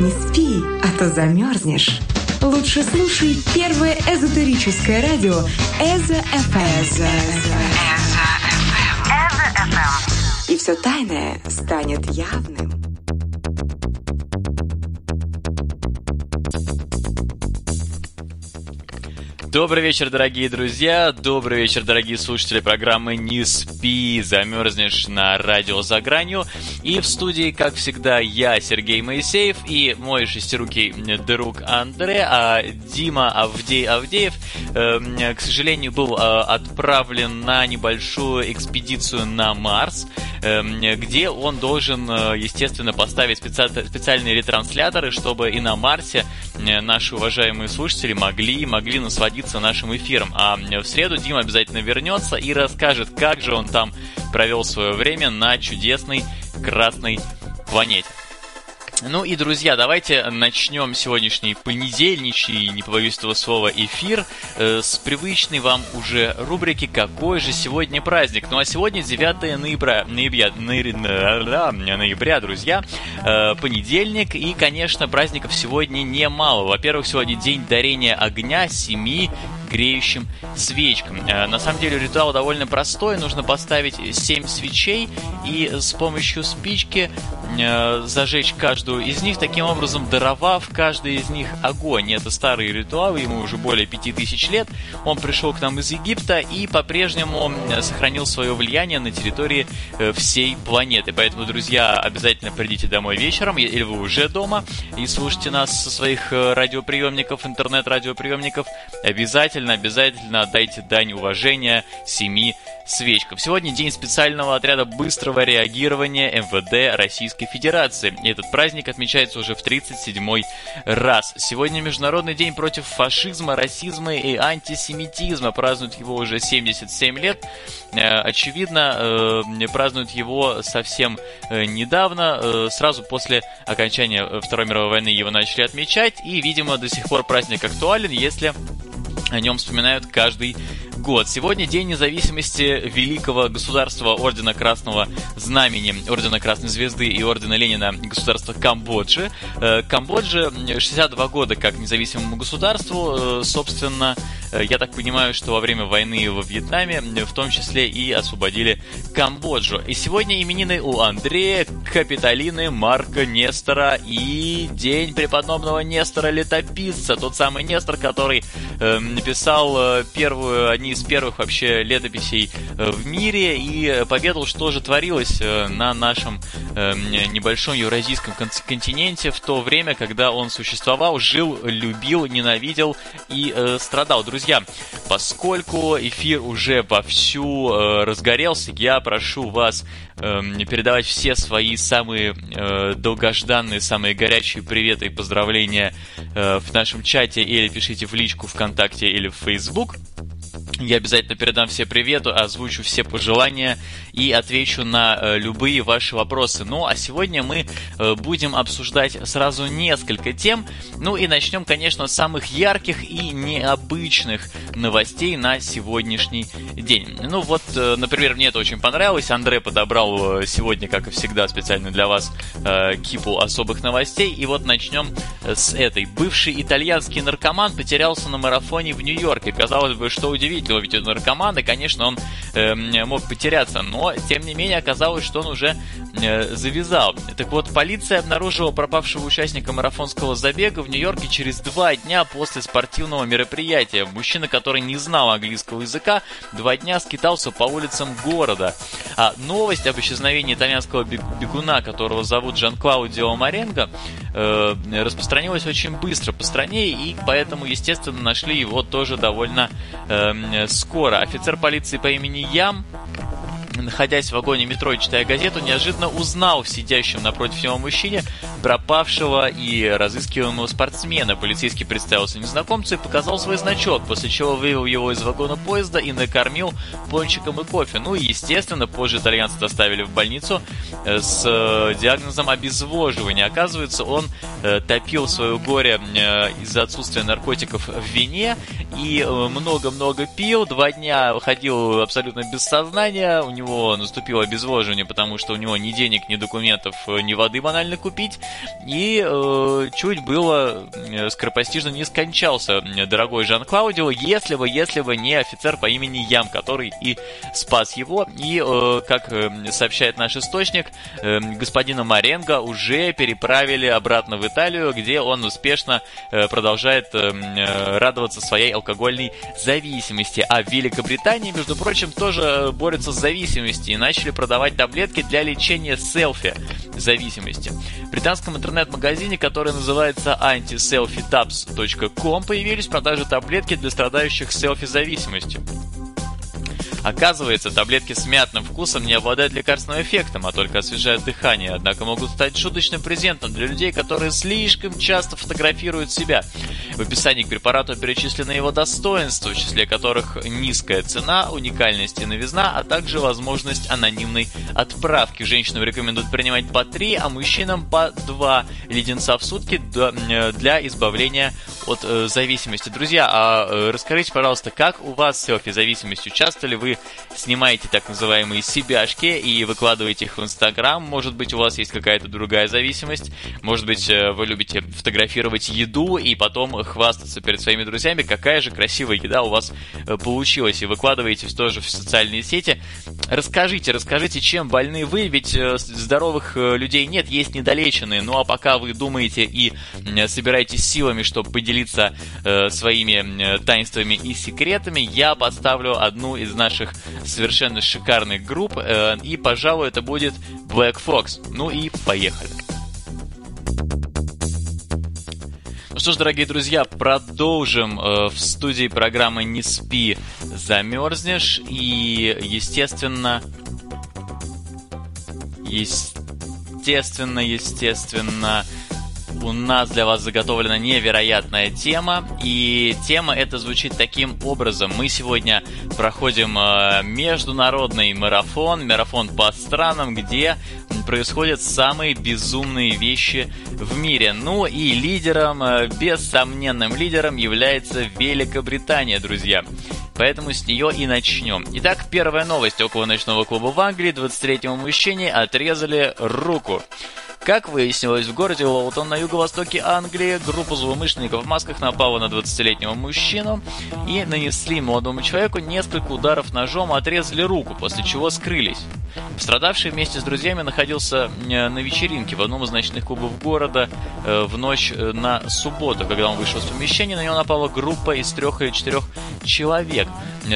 Не спи, а то замерзнешь. Лучше слушай первое эзотерическое радио Эзо ФМ. И все тайное станет явным. Добрый вечер, дорогие друзья, добрый вечер, дорогие слушатели программы «Не спи, замерзнешь» на радио «За гранью». И в студии, как всегда, я, Сергей Моисеев, и мой шестирукий друг Андре, а Дима Авдей Авдеев, э, к сожалению, был э, отправлен на небольшую экспедицию на Марс, э, где он должен, э, естественно, поставить специ- специальные ретрансляторы, чтобы и на Марсе э, наши уважаемые слушатели могли, могли насладиться нашим эфиром. А в среду Дима обязательно вернется и расскажет, как же он там провел свое время на чудесной красной планете. Ну и, друзья, давайте начнем сегодняшний понедельничий, не побоюсь этого слова, эфир э, с привычной вам уже рубрики «Какой же сегодня праздник?». Ну а сегодня 9 ноября, ноября, ноября, ноября друзья, э, понедельник, и, конечно, праздников сегодня немало. Во-первых, сегодня день дарения огня семи греющим свечкам. Э, На самом деле ритуал довольно простой. Нужно поставить 7 свечей и с помощью спички э, зажечь каждую из них, таким образом даровав каждый из них огонь. Это старый ритуал, ему уже более 5000 лет. Он пришел к нам из Египта и по-прежнему сохранил свое влияние на территории э, всей планеты. Поэтому, друзья, обязательно придите домой вечером, или вы уже дома, и слушайте нас со своих радиоприемников, интернет-радиоприемников. Обязательно, обязательно отдайте дань уважения семи свечкам. Сегодня день специального отряда быстрого реагирования МВД Российской Федерации. И этот праздник отмечается уже в 37-й раз. Сегодня Международный день против фашизма, расизма и антисемитизма. Празднуют его уже 77 лет. Э, Очевидно, э, празднуют его совсем э, недавно, сразу после окончания Второй мировой войны его начали отмечать. И, видимо, до сих пор праздник актуален, если о нем вспоминают каждый год. Сегодня День независимости Великого Государства Ордена Красного Знамени, Ордена Красной Звезды и Ордена Ленина государства Камбоджи. Э, Камбоджа 62 года как независимому государству, э, собственно, э, я так понимаю, что во время войны во Вьетнаме в том числе и освободили Камбоджу. И сегодня именины у Андрея, Капитолины, Марка, Нестора и День преподобного Нестора Летописца, тот самый Нестор, который э, написал первую, одни из первых вообще летописей э, в мире и поведал, что же творилось э, на нашем э, небольшом евразийском кон- континенте в то время, когда он существовал, жил, любил, ненавидел и страдал. Друзья, поскольку эфир уже вовсю э, разгорелся, я прошу вас э, передавать все свои самые долгожданные, самые горячие приветы и поздравления в нашем чате или пишите в личку ВКонтакте или в Facebook. Я обязательно передам все приветы, озвучу все пожелания и отвечу на э, любые ваши вопросы. Ну, а сегодня мы э, будем обсуждать сразу несколько тем. Ну и начнем, конечно, с самых ярких и необычных новостей на сегодняшний день. Ну вот, э, например, мне это очень понравилось. Андре подобрал сегодня, как и всегда, специально для вас кипу особых новостей. И вот начнем с этой. Бывший итальянский наркоман потерялся на марафоне в Нью-Йорке. Казалось бы, что удивительного, ведь он наркоман, и, конечно, он э, мог потеряться, но, тем не менее, оказалось, что он уже э, завязал. Так вот, полиция обнаружила пропавшего участника марафонского забега в Нью-Йорке через два дня после спортивного мероприятия. Мужчина, который не знал английского языка, два дня скитался по улицам города. А новость об исчезновении итальянского бегуна, которого зовут Жан-Клаудио Маренго, э, распространилась очень быстро по стране, и поэтому, естественно, нашли его тоже довольно э, скоро. Офицер полиции по имени Ям находясь в вагоне метро и читая газету, неожиданно узнал в сидящем напротив него мужчине пропавшего и разыскиваемого спортсмена. Полицейский представился незнакомцу и показал свой значок, после чего вывел его из вагона поезда и накормил пончиком и кофе. Ну и, естественно, позже итальянца доставили в больницу с диагнозом обезвоживания. Оказывается, он топил свое горе из-за отсутствия наркотиков в вине и много-много пил, два дня ходил абсолютно без сознания, у него наступило обезвоживание, потому что у него ни денег, ни документов, ни воды банально купить, и э, чуть было скоропостижно не скончался дорогой Жан-Клаудио, если бы, если бы не офицер по имени Ям, который и спас его, и, э, как сообщает наш источник, э, господина Маренго уже переправили обратно в Италию, где он успешно э, продолжает э, э, радоваться своей алкогольной зависимости. А в Великобритании, между прочим, тоже борются с зависимостью и начали продавать таблетки для лечения селфи зависимости. В британском интернет-магазине, который называется antiselfietabs.com, появились в продаже таблетки для страдающих селфи-зависимостью. Оказывается, таблетки с мятным вкусом не обладают лекарственным эффектом, а только освежают дыхание, однако могут стать шуточным презентом для людей, которые слишком часто фотографируют себя. В описании к препарату перечислены его достоинства, в числе которых низкая цена, уникальность и новизна, а также возможность анонимной отправки. Женщинам рекомендуют принимать по 3, а мужчинам по 2 леденца в сутки для избавления от э, зависимости. Друзья, а э, расскажите, пожалуйста, как у вас с селфи-зависимостью? Часто ли вы снимаете так называемые себяшки и выкладываете их в Инстаграм? Может быть, у вас есть какая-то другая зависимость? Может быть, э, вы любите фотографировать еду и потом хвастаться перед своими друзьями, какая же красивая еда у вас э, получилась, и выкладываете тоже в социальные сети. Расскажите, расскажите, чем больны вы, ведь э, здоровых людей нет, есть недолеченные. Ну а пока вы думаете и собираетесь силами, чтобы поделиться своими таинствами и секретами, я поставлю одну из наших совершенно шикарных групп, э, и, пожалуй, это будет Black Fox. Ну и поехали. Ну что ж, дорогие друзья, продолжим э, в студии программы «Не спи, замерзнешь». И, естественно, естественно, естественно, у нас для вас заготовлена невероятная тема, и тема эта звучит таким образом. Мы сегодня проходим э, международный марафон, марафон по странам, где происходят самые безумные вещи в мире. Ну и лидером, э, бессомненным лидером является Великобритания, друзья. Поэтому с нее и начнем. Итак, первая новость. Около ночного клуба в Англии 23-му мужчине отрезали руку. Как выяснилось, в городе Лоутон на юго-востоке Англии группа злоумышленников в масках напала на 20-летнего мужчину и нанесли молодому человеку несколько ударов ножом, отрезали руку, после чего скрылись. Пострадавший вместе с друзьями находился э, на вечеринке в одном из ночных клубов города э, в ночь э, на субботу. Когда он вышел из помещения, на него напала группа из трех или четырех человек.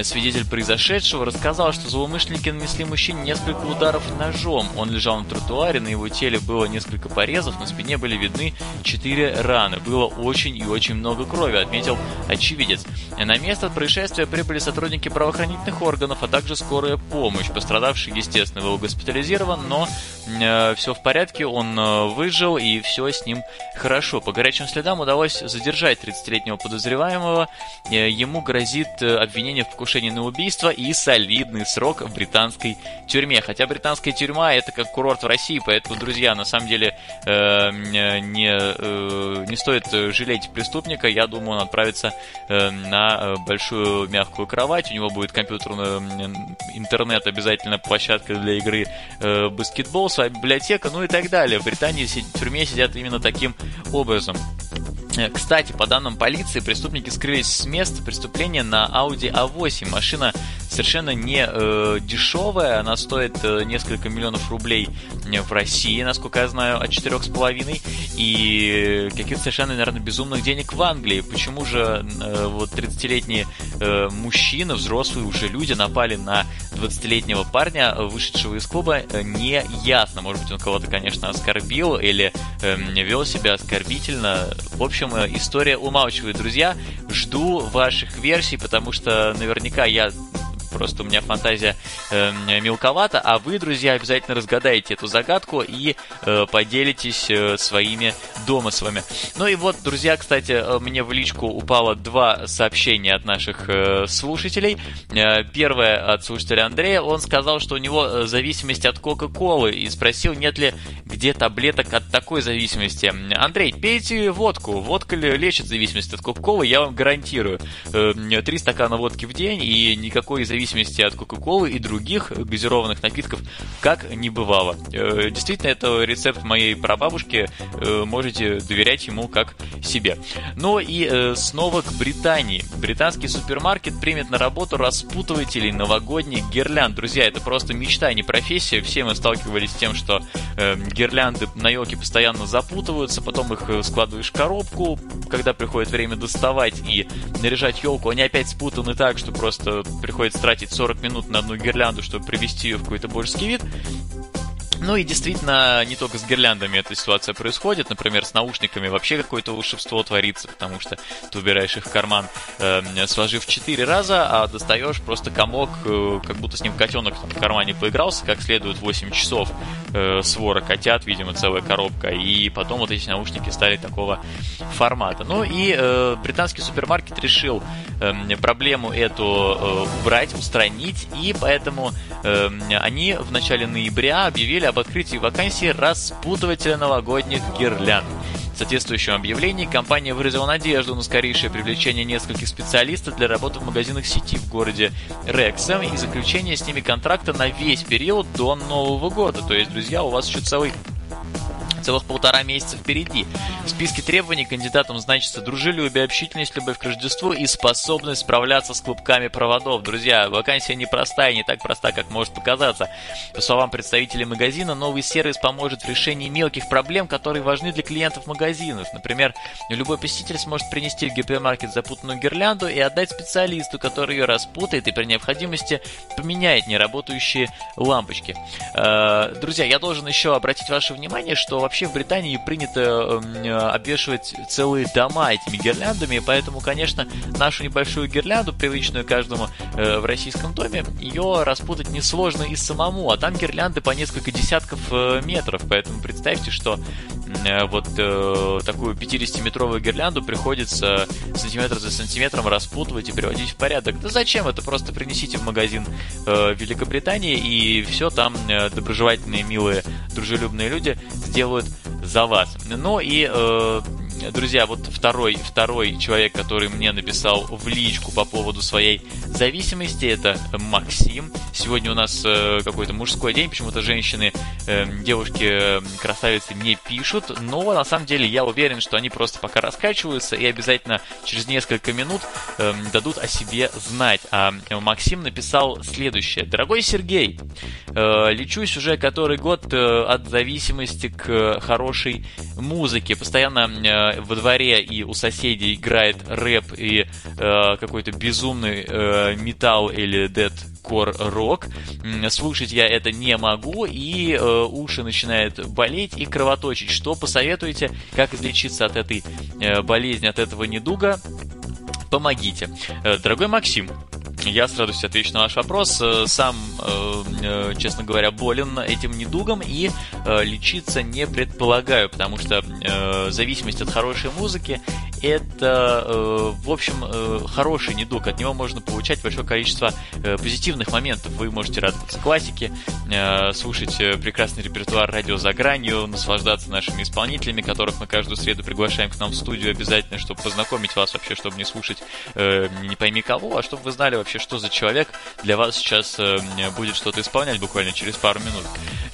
Свидетель произошедшего рассказал, что злоумышленники нанесли мужчине несколько ударов ножом. Он лежал на тротуаре, на его теле было несколько порезов, на спине были видны четыре раны. Было очень и очень много крови, отметил очевидец. На место происшествия прибыли сотрудники правоохранительных органов, а также скорая помощь. Пострадавший, естественно, был госпитализирован, но э, все в порядке, он э, выжил и все с ним хорошо. По горячим следам удалось задержать 30-летнего подозреваемого. Э, ему грозит э, обвинение в покушении на убийство и солидный срок в британской тюрьме. Хотя британская тюрьма это как курорт в России, поэтому, друзья, на самом деле э, не, э, не стоит жалеть преступника. Я думаю, он отправится э, на большую мягкую кровать, у него будет компьютерный интернет, обязательно площадка для игры э, баскетбол, своя библиотека, ну и так далее. В Британии в тюрьме сидят именно таким образом. Э, кстати, по данным полиции, преступники скрылись с места преступления на Audi A8. Машина совершенно не э, дешевая, она стоит э, несколько миллионов рублей в России, насколько я знаю, от четырех с половиной, и каких-то совершенно, наверное, безумных денег в Англии. Почему же э, вот 30-летние э, мужчины, взрослые уже люди напали на 20-летнего парня, вышедшего из клуба, э, не ясно. Может быть, он кого-то, конечно, оскорбил или э, вел себя оскорбительно. В общем, э, история умалчивает, друзья. Жду ваших версий, потому что наверняка я просто у меня фантазия э, мелковата, а вы, друзья, обязательно разгадаете эту загадку и э, поделитесь э, своими домыслами. Ну и вот, друзья, кстати, э, мне в личку упало два сообщения от наших э, слушателей. Э, первое от слушателя Андрея, он сказал, что у него э, зависимость от Кока-Колы и спросил, нет ли где таблеток от такой зависимости. Андрей, пейте водку. Водка лечит зависимость от Кока-Колы, я вам гарантирую. Э, три стакана водки в день и никакой зависимости от Кока-Колы и других газированных напитков как не бывало. Э, действительно, это рецепт моей прабабушки. Э, можете доверять ему как себе. Ну и снова к Британии. Британский супермаркет примет на работу распутывателей новогодних гирлянд. Друзья, это просто мечта, а не профессия. Все мы сталкивались с тем, что гирлянды на елке постоянно запутываются, потом их складываешь в коробку, когда приходит время доставать и наряжать елку, они опять спутаны так, что просто приходится тратить 40 минут на одну гирлянду, чтобы привести ее в какой-то божеский вид. Ну и действительно, не только с гирляндами эта ситуация происходит. Например, с наушниками вообще какое-то волшебство творится, потому что ты убираешь их в карман, э, сложив четыре раза, а достаешь просто комок, э, как будто с ним котенок в кармане поигрался, как следует 8 часов э, свора котят, видимо, целая коробка. И потом вот эти наушники стали такого формата. Ну и э, британский супермаркет решил э, проблему эту э, убрать, устранить, и поэтому э, они в начале ноября объявили об открытии вакансии распутывателя новогодних гирлянд. В соответствующем объявлении компания выразила надежду на скорейшее привлечение нескольких специалистов для работы в магазинах сети в городе Рексом и заключение с ними контракта на весь период до Нового года. То есть, друзья, у вас еще целый целых полтора месяца впереди. В списке требований кандидатам значится дружелюбие, общительность, любовь к Рождеству и способность справляться с клубками проводов. Друзья, вакансия непростая, не так проста, как может показаться. По словам представителей магазина, новый сервис поможет в решении мелких проблем, которые важны для клиентов магазинов. Например, любой посетитель сможет принести в гипермаркет запутанную гирлянду и отдать специалисту, который ее распутает и при необходимости поменяет неработающие лампочки. Э, друзья, я должен еще обратить ваше внимание, что вообще в Британии принято эм, обвешивать целые дома этими гирляндами, поэтому, конечно, нашу небольшую гирлянду, привычную каждому э, в российском доме, ее распутать несложно и самому, а там гирлянды по несколько десятков э, метров, поэтому представьте, что э, вот такую 50-метровую гирлянду приходится сантиметр за сантиметром распутывать и приводить в порядок. Да зачем? Это просто принесите в магазин Великобритании и все там доброжелательные, милые, дружелюбные люди сделают делают за вас. Ну и э, друзья, вот второй, второй человек, который мне написал в личку по поводу своей зависимости, это Максим. Сегодня у нас э, какой-то мужской день, почему-то женщины, э, девушки, э, красавицы не пишут, но на самом деле я уверен, что они просто пока раскачиваются и обязательно через несколько минут дадут о себе знать. А Максим написал следующее. Дорогой Сергей, лечусь уже который год от зависимости к хорошей музыке. Постоянно э, во дворе и у соседей играет рэп и э, какой-то безумный э, металл или дед кор рок. Слушать я это не могу, и э, уши начинают болеть и кровоточить. Что посоветуете, как излечиться от этой э, болезни, от этого недуга? Помогите. Э, дорогой Максим, я с радостью отвечу на ваш вопрос. Э, сам, э, э, честно говоря, болен этим недугом и лечиться не предполагаю, потому что зависимость от хорошей музыки это, в общем, хороший недуг. От него можно получать большое количество позитивных моментов. Вы можете радоваться классике, слушать прекрасный репертуар радио за гранью, наслаждаться нашими исполнителями, которых мы каждую среду приглашаем к нам в студию обязательно, чтобы познакомить вас вообще, чтобы не слушать не пойми кого, а чтобы вы знали вообще, что за человек для вас сейчас э, будет что-то исполнять буквально через пару минут.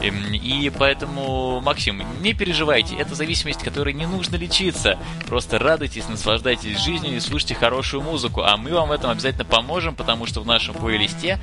И, и поэтому, Максим, не переживайте, это зависимость, которой не нужно лечиться. Просто радуйтесь, наслаждайтесь жизнью и слушайте хорошую музыку, а мы вам в этом обязательно поможем, потому что в нашем плейлисте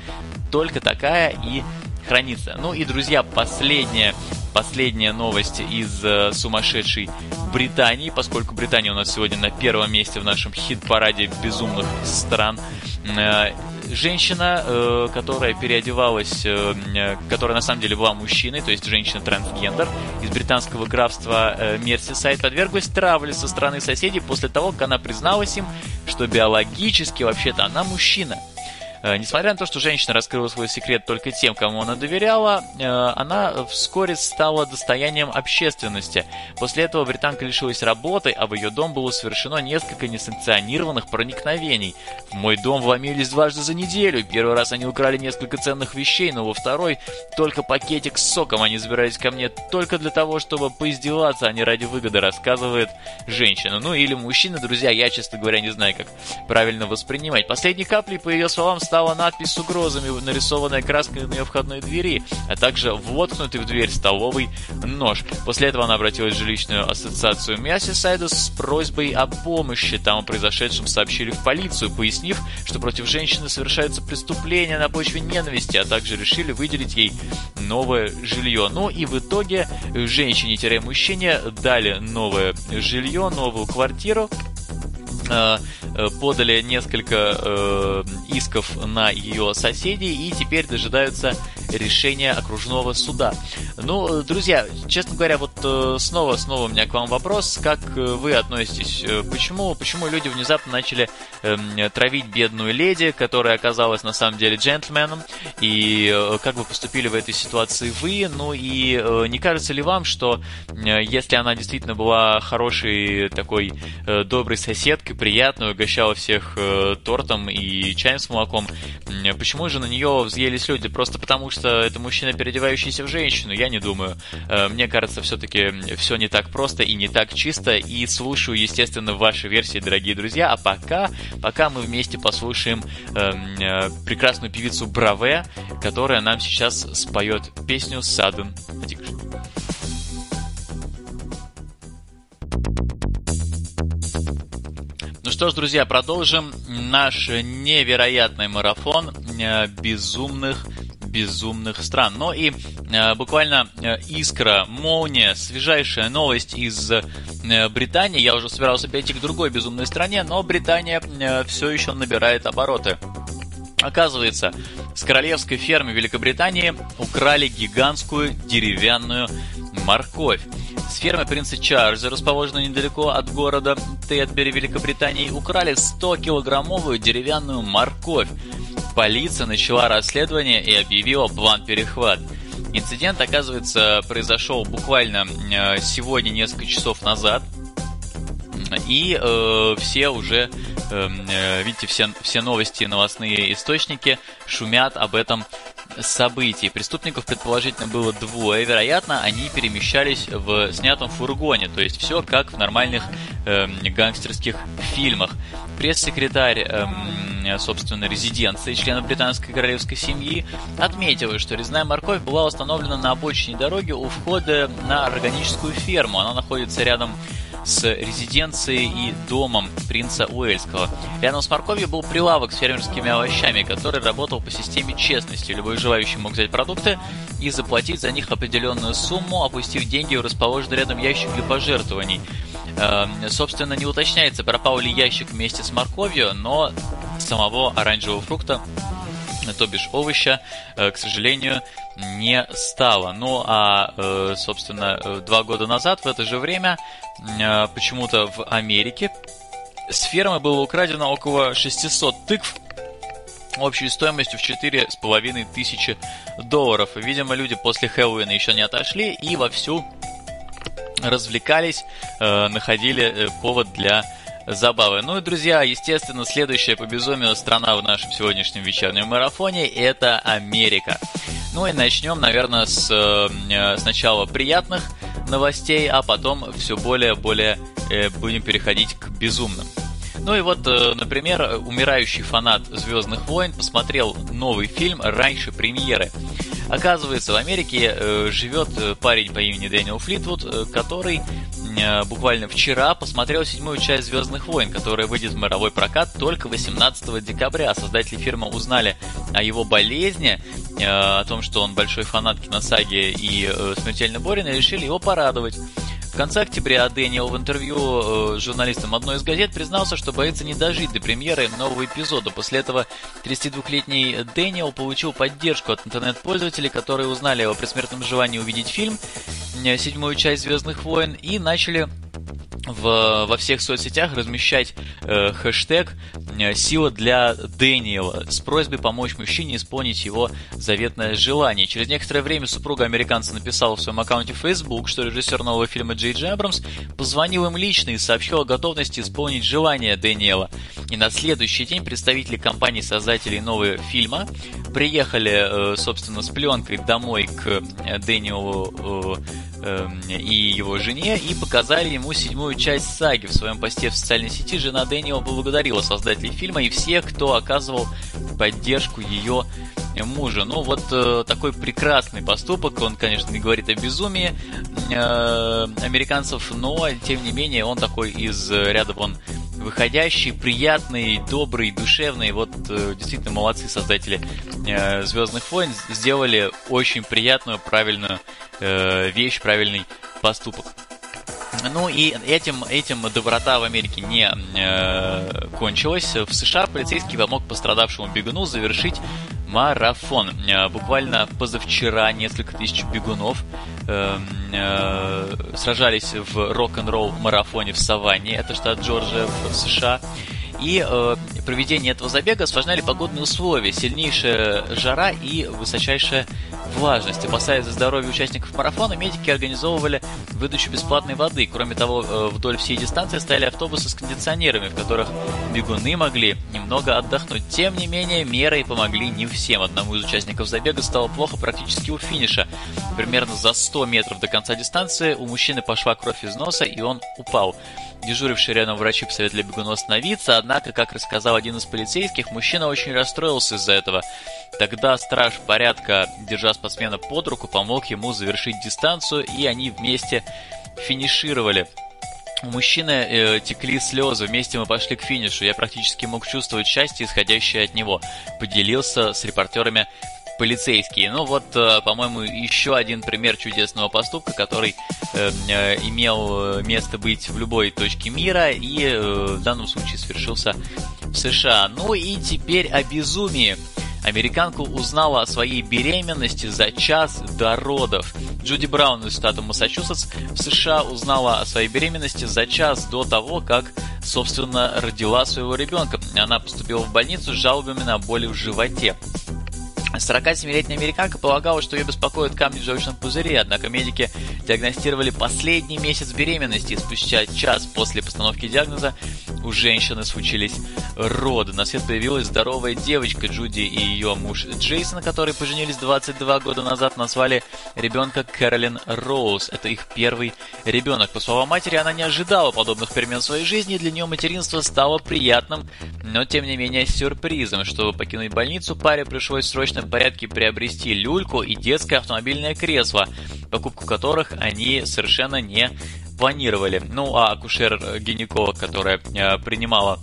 только такая и хранится. Ну и, друзья, последняя последняя новость из э, сумасшедшей Британии, поскольку Британия у нас сегодня на первом месте в нашем хит-параде безумных стран. Э, женщина, э, которая переодевалась, э, которая на самом деле была мужчиной, то есть женщина-трансгендер из британского графства Мерсисайд, подверглась травле со стороны соседей после того, как она призналась им, что биологически вообще-то она мужчина. Э, несмотря на то, что женщина раскрыла свой секрет только тем, кому она доверяла, э, она вскоре стала достоянием общественности. После этого британка лишилась работы, а в ее дом было совершено несколько несанкционированных проникновений. В мой дом вломились дважды за неделю. Первый раз они украли несколько ценных вещей, но во второй только пакетик с соком. Они забирались ко мне только для того, чтобы поиздеваться, а не ради выгоды, рассказывает женщина. Ну или мужчина, друзья, я, честно говоря, не знаю, как правильно воспринимать. Последней каплей, по ее словам, стала надпись с угрозами, нарисованная краской на ее входной двери, а также воткнутый в дверь столовый нож. После этого она обратилась в жилищную ассоциацию Мерсисайда с просьбой о помощи. Там о произошедшем сообщили в полицию, пояснив, что против женщины совершаются преступления на почве ненависти, а также решили выделить ей новое жилье. Ну и в итоге женщине-мужчине дали новое жилье, новую квартиру, подали несколько э, исков на ее соседей и теперь дожидаются решения окружного суда. Ну, друзья, честно говоря, вот снова, снова у меня к вам вопрос, как вы относитесь, почему, почему люди внезапно начали э, травить бедную леди, которая оказалась на самом деле джентльменом, и э, как вы поступили в этой ситуации вы, ну и э, не кажется ли вам, что э, если она действительно была хорошей такой э, доброй соседкой, приятную, угощала всех э, тортом и чаем с молоком. Почему же на нее взъелись люди? Просто потому, что это мужчина, переодевающийся в женщину? Я не думаю. Э, мне кажется, все-таки все не так просто и не так чисто. И слушаю, естественно, ваши версии, дорогие друзья. А пока, пока мы вместе послушаем эм, э, прекрасную певицу Браве, которая нам сейчас споет песню «Sudden Addiction». Ну что ж, друзья, продолжим наш невероятный марафон э, безумных безумных стран. Но и э, буквально э, искра, молния, свежайшая новость из э, Британии. Я уже собирался перейти к другой безумной стране, но Британия э, все еще набирает обороты. Оказывается, с королевской фермы Великобритании украли гигантскую деревянную морковь. С фермы принца Чарльза, расположенной недалеко от города Тедбери, Великобритании, украли 100-килограммовую деревянную морковь. Полиция начала расследование и объявила план перехват. Инцидент, оказывается, произошел буквально э, сегодня, несколько часов назад. И э, все уже, эм, э, видите, все, все новости, новостные источники шумят об этом событий. Преступников предположительно было двое. Вероятно, они перемещались в снятом фургоне. То есть все как в нормальных э, гангстерских фильмах. Пресс-секретарь, э, собственно, резиденции члена британской королевской семьи отметила, что резная морковь была установлена на обочине дороги у входа на органическую ферму. Она находится рядом с резиденцией и домом принца Уэльского. Рядом с морковью был прилавок с фермерскими овощами, который работал по системе честности. Любой желающий мог взять продукты и заплатить за них определенную сумму, опустив деньги в расположенный рядом ящик для пожертвований. Э, собственно, не уточняется, пропал ли ящик вместе с морковью, но самого оранжевого фрукта то бишь овоща, э, к сожалению, не стало. Ну а, э, собственно, э, два года назад в это же время почему-то в Америке с фермы было украдено около 600 тыкв общей стоимостью в 4,5 тысячи долларов. Видимо, люди после Хэллоуина еще не отошли и вовсю развлекались, находили повод для забавы. Ну и, друзья, естественно, следующая по безумию страна в нашем сегодняшнем вечернем марафоне – это Америка. Ну и начнем, наверное, с э, сначала приятных новостей, а потом все более-более э, будем переходить к безумным. Ну и вот, э, например, умирающий фанат Звездных войн посмотрел новый фильм раньше премьеры. Оказывается, в Америке э, живет э, парень по имени Дэниел Флитвуд, который буквально вчера посмотрел седьмую часть Звездных войн, которая выйдет в мировой прокат только 18 декабря. Создатели фильма узнали о его болезни, э, о том, что он большой фанат киносаги и э, смертельно болен, и решили его порадовать. В конце октября Дэниел в интервью э, журналистам одной из газет признался, что боится не дожить до премьеры нового эпизода. После этого 32-летний Дэниел получил поддержку от интернет-пользователей, которые узнали о предсмертном желании увидеть фильм, э, седьмую часть «Звездных войн», и начали в, во всех соцсетях размещать э, хэштег сила для Дэниела с просьбой помочь мужчине исполнить его заветное желание. Через некоторое время супруга американца написала в своем аккаунте Facebook, что режиссер нового фильма Джей Джей Абрамс позвонил им лично и сообщил о готовности исполнить желание Дэниела. И на следующий день представители компании-создателей нового фильма приехали, э, собственно, с пленкой домой к э, Дэниелу Эм, и его жене и показали ему седьмую часть саги. В своем посте в социальной сети жена Дэниела поблагодарила создателей фильма и всех, кто оказывал поддержку ее мужа. Ну, вот э, такой прекрасный поступок, он, конечно, не говорит о безумии э, американцев, но, тем не менее, он такой из ряда вон выходящий, приятный, добрый, душевный. Вот э, действительно молодцы создатели э, Звездных войн, сделали очень приятную, правильную э, вещь, правильный поступок. Ну и этим, этим доброта в Америке не э, кончилась. В США полицейский помог пострадавшему бегуну завершить марафон. Э, буквально позавчера несколько тысяч бегунов э, э, сражались в рок-н-ролл марафоне в Саванне, это штат Джорджия в США. И э, проведение этого забега осложняли погодные условия, сильнейшая жара и высочайшая влажность. Опасаясь за здоровье участников марафона, медики организовывали выдачу бесплатной воды. Кроме того, э, вдоль всей дистанции стояли автобусы с кондиционерами, в которых бегуны могли немного отдохнуть. Тем не менее, меры помогли не всем. Одному из участников забега стало плохо практически у финиша. Примерно за 100 метров до конца дистанции у мужчины пошла кровь из носа, и он упал. Дежурившие рядом врачи посоветовали бегуну остановиться, однако, как рассказал один из полицейских, мужчина очень расстроился из-за этого. Тогда страж порядка, держа спортсмена под руку, помог ему завершить дистанцию, и они вместе финишировали. У мужчины э, текли слезы, вместе мы пошли к финишу, я практически мог чувствовать счастье, исходящее от него. Поделился с репортерами полицейские. Ну вот, э, по-моему, еще один пример чудесного поступка, который э, э, имел место быть в любой точке мира и в данном случае свершился в США. Ну и теперь о безумии. Американка узнала о своей беременности за час до родов. Джуди Браун из штата Массачусетс в США узнала о своей беременности за час до того, как, собственно, родила своего ребенка. Она поступила в больницу с жалобами на боли в животе. 47-летняя американка полагала, что ее беспокоят камни в желчном пузыре, однако медики диагностировали последний месяц беременности, и спустя час после постановки диагноза у женщины случились роды. На свет появилась здоровая девочка Джуди и ее муж Джейсон, которые поженились 22 года назад, назвали ребенка Кэролин Роуз. Это их первый ребенок. По словам матери, она не ожидала подобных перемен в своей жизни, и для нее материнство стало приятным, но тем не менее сюрпризом. Чтобы покинуть больницу, паре пришлось в срочном порядке приобрести люльку и детское автомобильное кресло, покупку которых они совершенно не планировали. Ну, а акушер-гинеколог, которая э, принимала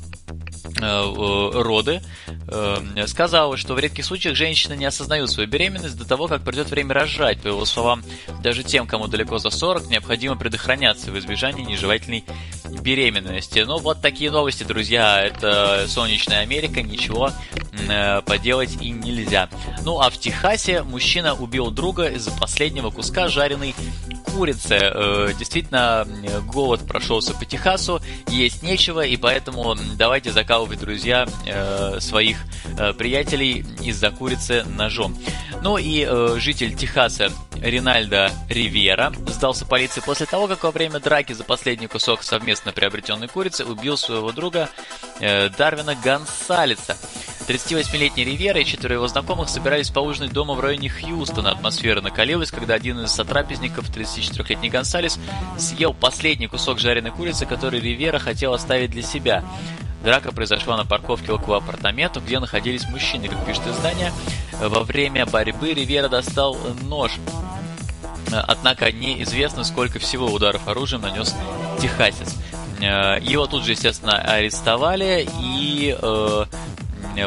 роды, э, сказала, что в редких случаях женщины не осознают свою беременность до того, как придет время рожать. По его словам, даже тем, кому далеко за 40, необходимо предохраняться в избежании нежелательной беременности. Ну, вот такие новости, друзья. Это солнечная Америка, ничего э, поделать и нельзя. Ну, а в Техасе мужчина убил друга из-за последнего куска жареной курицы. Э, действительно, голод прошелся по Техасу, есть нечего, и поэтому давайте закалывать, друзья, э, своих э, приятелей из-за курицы ножом. Ну и житель Техаса Ринальдо Ривера сдался полиции после того, как во время драки за последний кусок совместно приобретенной курицы убил своего друга Дарвина Гонсалеса. 38-летний Ривера и четверо его знакомых собирались поужинать дома в районе Хьюстона. Атмосфера накалилась, когда один из сотрапезников, 34-летний Гонсалес, съел последний кусок жареной курицы, который Ривера хотел оставить для себя. Драка произошла на парковке около апартаментов, где находились мужчины. Как пишет издание, во время борьбы Ривера достал нож. Однако неизвестно, сколько всего ударов оружием нанес техасец. Его тут же, естественно, арестовали и э,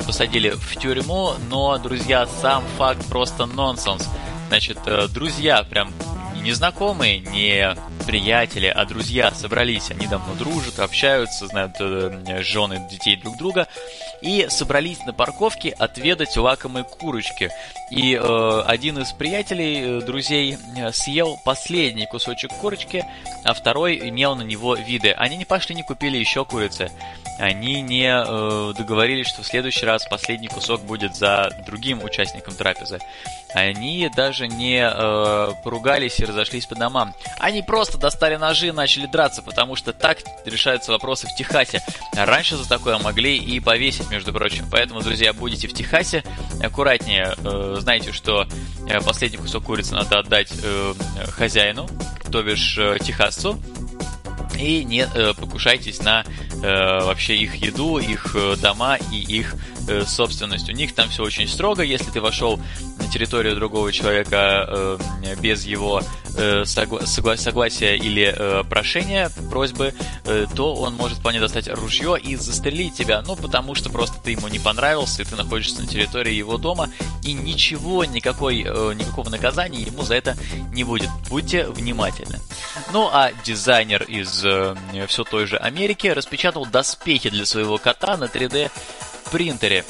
посадили в тюрьму, но, друзья, сам факт просто нонсенс. Значит, э, друзья, прям незнакомые, не приятели, а друзья собрались, они давно дружат, общаются, знают э, жены, детей друг друга, и собрались на парковке отведать лакомые курочки. И э, один из приятелей, э, друзей, э, съел последний кусочек курочки, а второй имел на него виды. Они не пошли, не купили еще курицы. Они не э, договорились, что в следующий раз последний кусок будет за другим участником трапезы. Они даже не э, поругались и разошлись по домам. Они просто достали ножи и начали драться, потому что так решаются вопросы в Техасе. Раньше за такое могли и повесить, между прочим. Поэтому, друзья, будете в Техасе, аккуратнее. Э, знайте, что э, последний кусок курицы надо отдать э, хозяину, то бишь э, техасцу и не э, покушайтесь на э, вообще их еду, их э, дома и их э, собственность. У них там все очень строго. Если ты вошел на территорию другого человека э, без его э, согла- согла- согласия или э, прошения, просьбы, э, то он может вполне достать ружье и застрелить тебя. Ну, потому что просто ты ему не понравился, и ты находишься на территории его дома, и ничего, никакой, э, никакого наказания ему за это не будет. Будьте внимательны. Ну, а дизайнер из э, все той же Америки распечатал доспехи для своего кота на 3D принтере.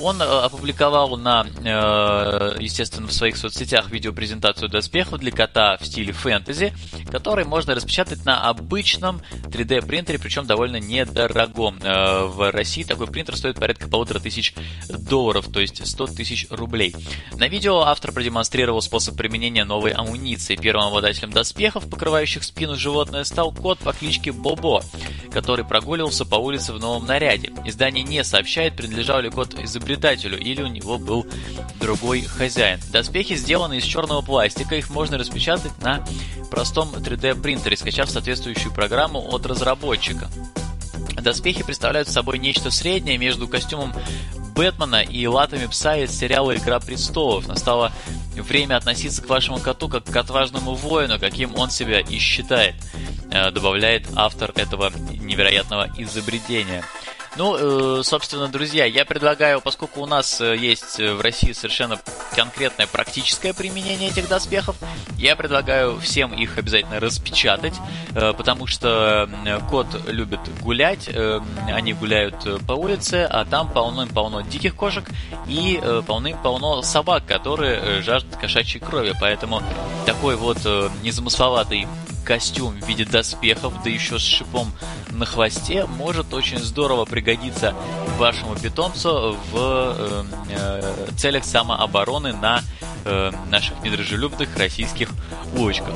Он э, опубликовал на, э, естественно, в своих соцсетях видеопрезентацию доспехов для кота в стиле фэнтези, который можно распечатать на обычном 3D принтере, причем довольно недорогом. Э, в России такой принтер стоит порядка полутора тысяч долларов, то есть 100 тысяч рублей. На видео автор продемонстрировал способ применения новой амуниции. Первым обладателем доспехов, покрывающих спину животное, стал кот по кличке Бобо, который прогуливался по улице в новом наряде. Издание не сообщает, принадлежал ли кот изобретателю или у него был другой хозяин. Доспехи сделаны из черного пластика, их можно распечатать на простом 3D принтере, скачав соответствующую программу от разработчика. Доспехи представляют собой нечто среднее между костюмом Бэтмена и латами пса из сериала «Игра престолов». Настало время относиться к вашему коту как к отважному воину, каким он себя и считает, добавляет автор этого невероятного изобретения. Ну, собственно, друзья, я предлагаю, поскольку у нас есть в России совершенно конкретное практическое применение этих доспехов, я предлагаю всем их обязательно распечатать, потому что кот любит гулять, они гуляют по улице, а там полным-полно диких кошек и полным-полно собак, которые жаждут кошачьей крови, поэтому такой вот незамысловатый костюм в виде доспехов, да еще с шипом на хвосте, может очень здорово пригодиться вашему питомцу в э, э, целях самообороны на э, наших недружелюбных российских улочках.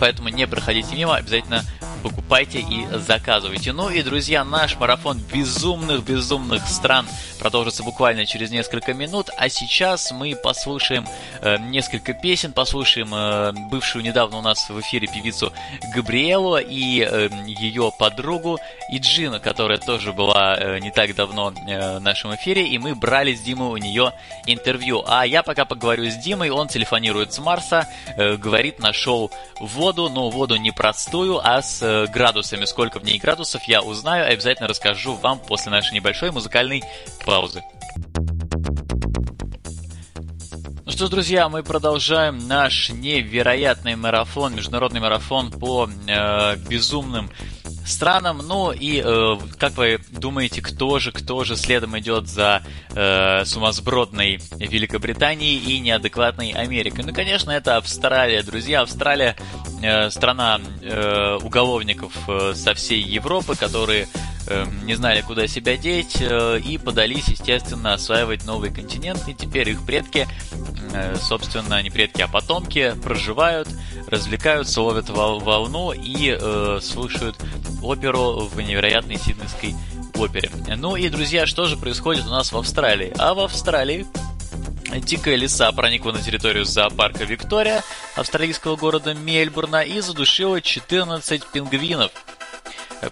Поэтому не проходите мимо, обязательно покупайте и заказывайте. Ну и, друзья, наш марафон безумных-безумных стран продолжится буквально через несколько минут, а сейчас мы послушаем э, несколько песен, послушаем э, бывшую недавно у нас в эфире певицу Габриэлу и э, ее подругу Иджину, которая тоже была э, не так давно э, в нашем эфире, и мы брали с Димой у нее интервью. А я пока поговорю с Димой, он телефонирует с Марса, э, говорит, нашел воду, но воду не простую, а с градусами. Сколько в ней градусов, я узнаю и обязательно расскажу вам после нашей небольшой музыкальной паузы. Ну что ж, друзья, мы продолжаем наш невероятный марафон, международный марафон по э, безумным странам. Ну и э, как вы думаете, кто же, кто же следом идет за э, сумасбродной Великобританией и неадекватной Америкой? Ну, конечно, это Австралия, друзья. Австралия э, страна э, уголовников э, со всей Европы, которые э, не знали, куда себя деть, э, и подались, естественно, осваивать новый континент. И теперь их предки, э, собственно, не предки, а потомки, проживают, развлекаются, ловят волну и э, слушают оперу в невероятной сиднейской опере. Ну и, друзья, что же происходит у нас в Австралии? А в Австралии Дикая лиса проникла на территорию зоопарка Виктория, австралийского города Мельбурна, и задушила 14 пингвинов.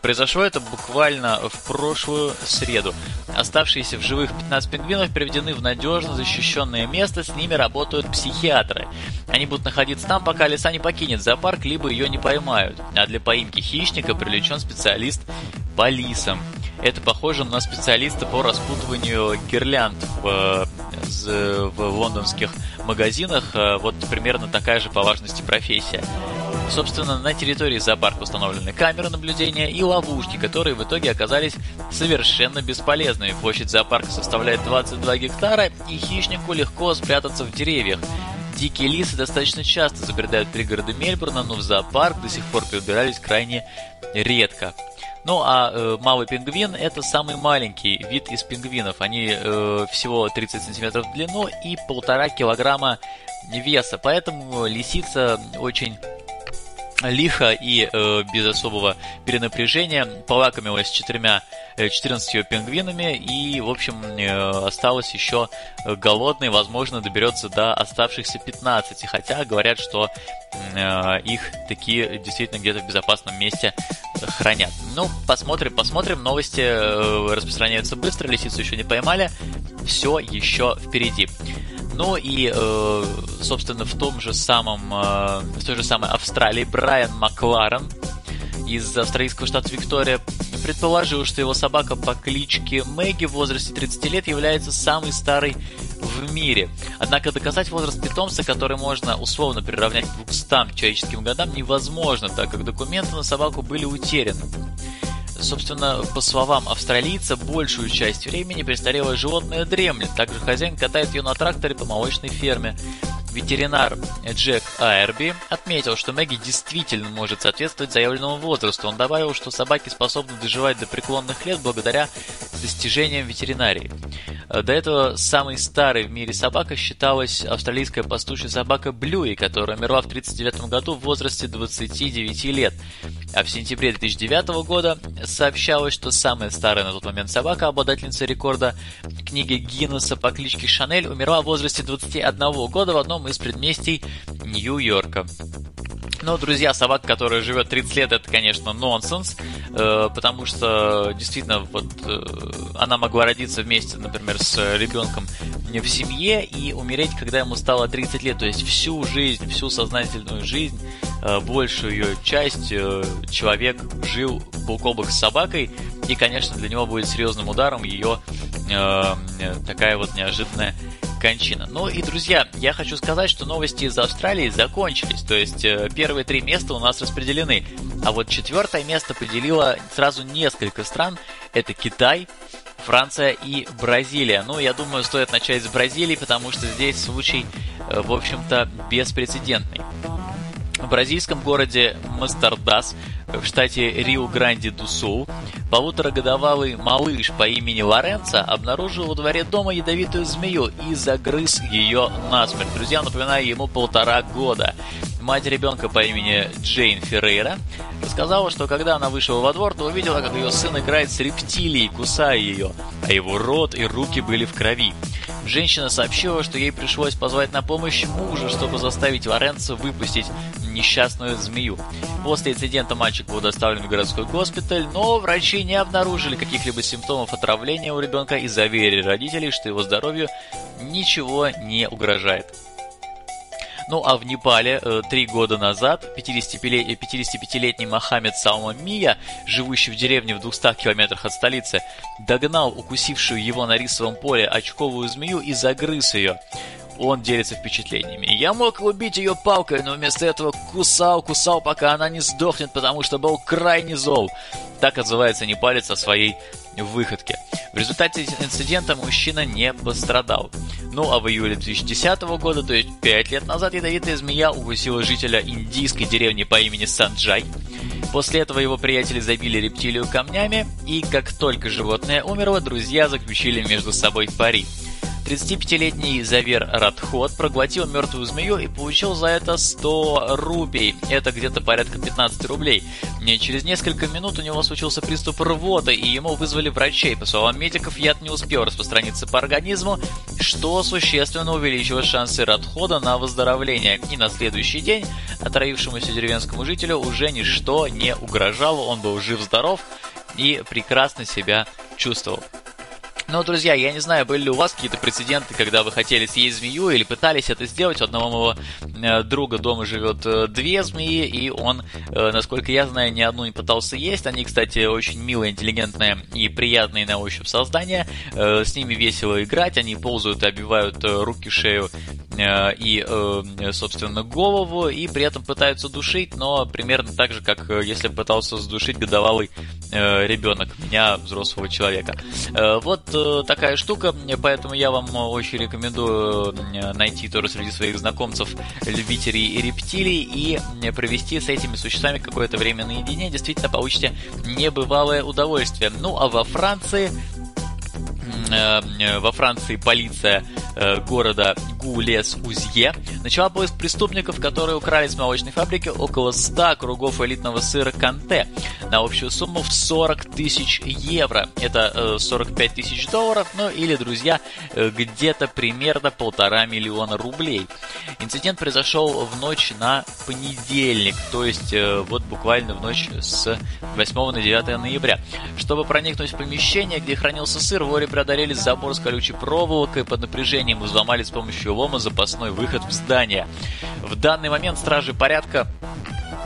Произошло это буквально в прошлую среду. Оставшиеся в живых 15 пингвинов приведены в надежно защищенное место, с ними работают психиатры. Они будут находиться там, пока лиса не покинет зоопарк, либо ее не поймают. А для поимки хищника привлечен специалист по лисам. Это похоже на специалиста по распутыванию гирлянд в, в лондонских магазинах. Вот примерно такая же по важности профессия. Собственно, на территории зоопарка установлены камеры наблюдения и ловушки, которые в итоге оказались совершенно бесполезными. Площадь зоопарка составляет 22 гектара, и хищнику легко спрятаться в деревьях. Дикие лисы достаточно часто забредают пригороды Мельбурна, но в зоопарк до сих пор прибирались крайне редко. Ну а э, малый пингвин это самый маленький вид из пингвинов. Они э, всего 30 сантиметров в длину и полтора килограмма веса. Поэтому лисица очень лихо и э, без особого перенапряжения полакомилась четырьмя, э, 14 пингвинами и, в общем, э, осталась еще голодной, возможно, доберется до оставшихся 15, хотя говорят, что э, их такие действительно где-то в безопасном месте хранят. Ну, посмотрим, посмотрим, новости э, распространяются быстро, лисицу еще не поймали, все еще впереди. Ну и, э, собственно, в том же самом, э, в той же самой Австралии Брайан Макларен из австралийского штата Виктория предположил, что его собака по кличке Мэгги в возрасте 30 лет является самой старой в мире. Однако доказать возраст питомца, который можно условно приравнять к 200 человеческим годам, невозможно, так как документы на собаку были утеряны. Собственно, по словам австралийца, большую часть времени престарелое животное дремлет. Также хозяин катает ее на тракторе по молочной ферме. Ветеринар Джек Айрби отметил, что Мэгги действительно может соответствовать заявленному возрасту. Он добавил, что собаки способны доживать до преклонных лет благодаря достижениям ветеринарии. До этого самой старой в мире собака считалась австралийская пастушья собака Блюи, которая умерла в 1939 году в возрасте 29 лет. А в сентябре 2009 года сообщалось, что самая старая на тот момент собака, обладательница рекорда книги Гиннесса по кличке Шанель, умерла в возрасте 21 года в одном из предместий Нью-Йорка. Но, друзья, собака, которая живет 30 лет, это, конечно, нонсенс, э, потому что действительно вот э, она могла родиться вместе, например, с ребенком в семье и умереть, когда ему стало 30 лет. То есть всю жизнь, всю сознательную жизнь, э, большую ее часть человек жил бок о бок с собакой, и, конечно, для него будет серьезным ударом ее такая вот неожиданная кончина. Ну и, друзья, я хочу сказать, что новости из Австралии закончились. То есть э, первые три места у нас распределены. А вот четвертое место поделило сразу несколько стран. Это Китай, Франция и Бразилия. Ну, я думаю, стоит начать с Бразилии, потому что здесь случай, э, в общем-то, беспрецедентный. В бразильском городе Мастардас в штате Рио-Гранди-ду-Сул полуторагодовалый малыш по имени Лоренцо обнаружил во дворе дома ядовитую змею и загрыз ее насмерть. Друзья, напоминаю, ему полтора года. Мать ребенка по имени Джейн Феррейра сказала, что когда она вышла во двор, то увидела, как ее сын играет с рептилией, кусая ее, а его рот и руки были в крови. Женщина сообщила, что ей пришлось позвать на помощь мужа, чтобы заставить Лоренцо выпустить несчастную змею. После инцидента мальчик был доставлен в городской госпиталь, но врачи не обнаружили каких-либо симптомов отравления у ребенка и заверили родителей, что его здоровью ничего не угрожает. Ну а в Непале э, три года назад 55-летний Мохаммед Салма Мия, живущий в деревне в 200 километрах от столицы, догнал укусившую его на рисовом поле очковую змею и загрыз ее он делится впечатлениями. Я мог убить ее палкой, но вместо этого кусал, кусал, пока она не сдохнет, потому что был крайне зол. Так отзывается непалец о своей выходке. В результате инцидента мужчина не пострадал. Ну а в июле 2010 года, то есть 5 лет назад, ядовитая змея укусила жителя индийской деревни по имени Санджай. После этого его приятели забили рептилию камнями, и как только животное умерло, друзья заключили между собой пари. 35-летний Завер Радхот проглотил мертвую змею и получил за это 100 рупий. Это где-то порядка 15 рублей. И через несколько минут у него случился приступ рвоты, и ему вызвали врачей. По словам медиков, яд не успел распространиться по организму, что существенно увеличило шансы Радхода на выздоровление. И на следующий день отравившемуся деревенскому жителю уже ничто не угрожало, он был жив-здоров и прекрасно себя чувствовал. Но, друзья, я не знаю, были ли у вас какие-то прецеденты, когда вы хотели съесть змею или пытались это сделать. У одного моего э, друга дома живет э, две змеи, и он, э, насколько я знаю, ни одну не пытался есть. Они, кстати, очень милые, интеллигентные и приятные на ощупь создания. С ними весело играть, они ползают и обивают руки, шею и, собственно, голову, и при этом пытаются душить, но примерно так же, как если бы пытался задушить годовалый ребенок меня, взрослого человека. Вот такая штука, поэтому я вам очень рекомендую найти тоже среди своих знакомцев любителей рептилий и провести с этими существами какое-то время наедине. Действительно получите небывалое удовольствие. Ну а во Франции Э, во Франции полиция э, города Гулес-Узье начала поиск преступников, которые украли с молочной фабрики около 100 кругов элитного сыра Канте на общую сумму в 40 тысяч евро. Это 45 э, тысяч долларов, ну или, друзья, где-то примерно полтора миллиона рублей. Инцидент произошел в ночь на понедельник, то есть вот буквально в ночь с 8 на 9 ноября. Чтобы проникнуть в помещение, где хранился сыр, вори преодолели забор с колючей проволокой под напряжением взломали с помощью лома запасной выход в здание. В данный момент стражи порядка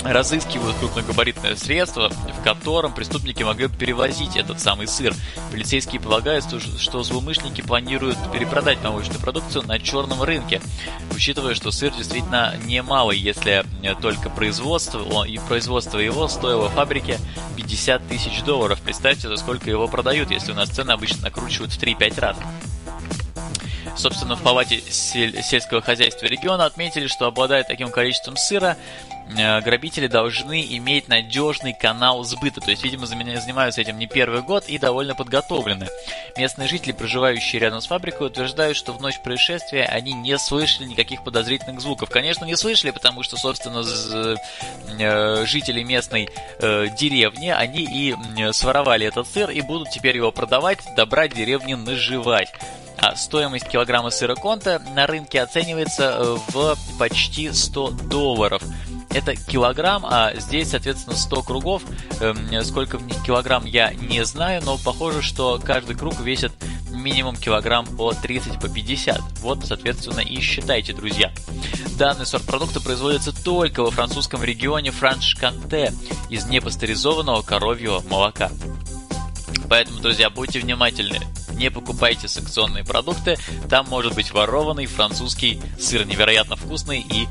разыскивают крупногабаритное средство, в котором преступники могли перевозить этот самый сыр. Полицейские полагают, что злоумышленники планируют перепродать молочную продукцию на черном рынке, учитывая, что сыр действительно немалый, если только производство, и производство его стоило фабрике 50 тысяч долларов. Представьте, за сколько его продают, если у нас цены обычно накручивают в 3-5 раз. Собственно, в палате сельского хозяйства региона отметили, что обладая таким количеством сыра, Э, грабители должны иметь надежный канал сбыта. То есть, видимо, занимаются этим не первый год и довольно подготовлены. Местные жители, проживающие рядом с фабрикой, утверждают, что в ночь происшествия они не слышали никаких подозрительных звуков. Конечно, не слышали, потому что, собственно, э, жители местной э, деревни, они и своровали этот сыр и будут теперь его продавать, добра деревни наживать. А стоимость килограмма сыра Конта на рынке оценивается в почти 100 долларов это килограмм, а здесь, соответственно, 100 кругов. Эм, сколько в них килограмм, я не знаю, но похоже, что каждый круг весит минимум килограмм по 30, по 50. Вот, соответственно, и считайте, друзья. Данный сорт продукта производится только во французском регионе Франш-Канте из непастеризованного коровьего молока. Поэтому, друзья, будьте внимательны. Не покупайте санкционные продукты, там может быть ворованный французский сыр, невероятно вкусный и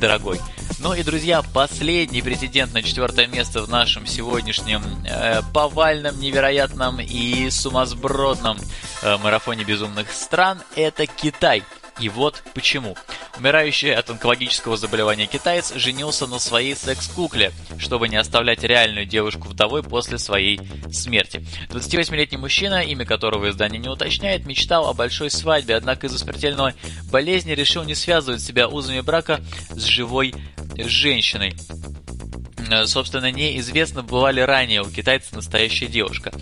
дорогой. Ну и, друзья, последний претендент на четвертое место в нашем сегодняшнем э, повальном, невероятном и сумасбродном э, марафоне безумных стран – это Китай – и вот почему. Умирающий от онкологического заболевания китаец женился на своей секс-кукле, чтобы не оставлять реальную девушку вдовой после своей смерти. 28-летний мужчина, имя которого издание не уточняет, мечтал о большой свадьбе, однако из-за смертельной болезни решил не связывать себя узами брака с живой женщиной. Э, собственно, неизвестно, была ли ранее у китайца настоящая девушка.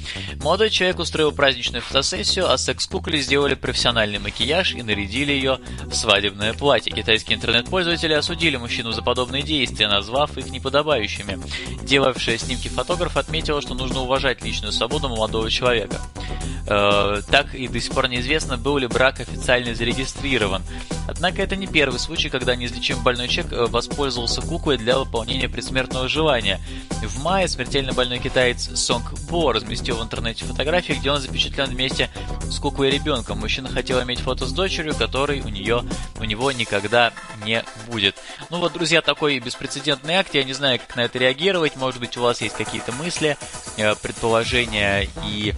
Молодой человек устроил праздничную фотосессию, а секс-кукле сделали профессиональный макияж и нарядили ее в свадебное платье. Китайские интернет-пользователи осудили мужчину за подобные действия, назвав их неподобающими. Делавшая снимки фотограф отметила, что нужно уважать личную свободу молодого человека. Э, так и до сих пор неизвестно, был ли брак официально зарегистрирован. Однако это не первый случай, когда неизлечимый больной человек э, воспользовался куклой для выполнения предсмертного желания. В мае смертельно больной китаец Сонг Бо разместил в интернете фотографии, где он запечатлен вместе с куклой ребенком. Мужчина хотел иметь фото с дочерью, которой у, нее, у него никогда не будет. Ну вот, друзья, такой беспрецедентный акт. Я не знаю, как на это реагировать. Может быть, у вас есть какие-то мысли, э, предположения и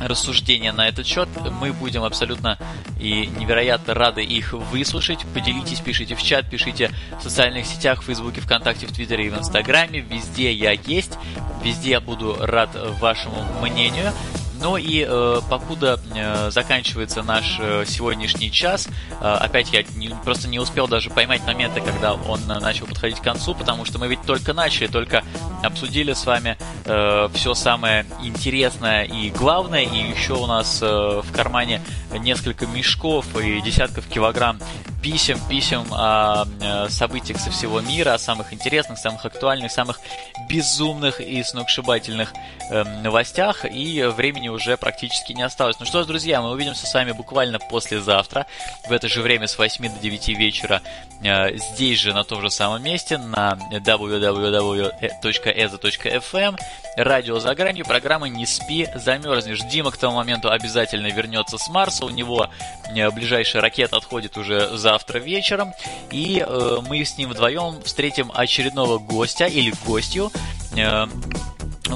рассуждения на этот счет. Мы будем абсолютно и невероятно рады их выслушать. Поделитесь, пишите в чат, пишите в социальных сетях, в Фейсбуке, ВКонтакте, в Твиттере и в Инстаграме. Везде я есть. Везде я буду рад вашему мнению. Ну и э, покуда э, заканчивается наш э, сегодняшний час, э, опять я не, просто не успел даже поймать моменты, когда он э, начал подходить к концу, потому что мы ведь только начали, только обсудили с вами э, все самое интересное и главное, и еще у нас э, в кармане несколько мешков и десятков килограмм писем, писем о э, событиях со всего мира, о самых интересных, самых актуальных, самых безумных и сногсшибательных э, новостях, и времени уже практически не осталось. Ну что ж, друзья, мы увидимся с вами буквально послезавтра, в это же время с 8 до 9 вечера, э, здесь же, на том же самом месте, на www.eza.fm, радио за гранью, программа «Не спи, замерзнешь». Дима к тому моменту обязательно вернется с Марса, у него э, ближайшая ракета отходит уже завтра вечером, и э, мы с ним вдвоем встретим очередного гостя или гостью, э,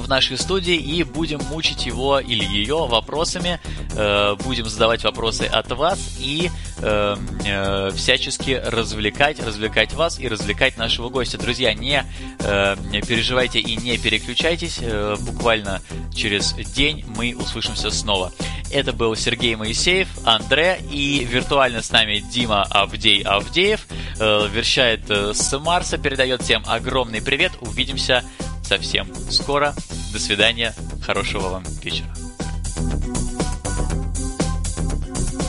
в нашей студии и будем мучить его или ее вопросами, э, будем задавать вопросы от вас и э, э, всячески развлекать, развлекать вас и развлекать нашего гостя. Друзья, не, э, не переживайте и не переключайтесь, э, буквально через день мы услышимся снова. Это был Сергей Моисеев, Андре и виртуально с нами Дима Авдей Авдеев, вершает с Марса, передает всем огромный привет, увидимся совсем скоро. До свидания, хорошего вам вечера.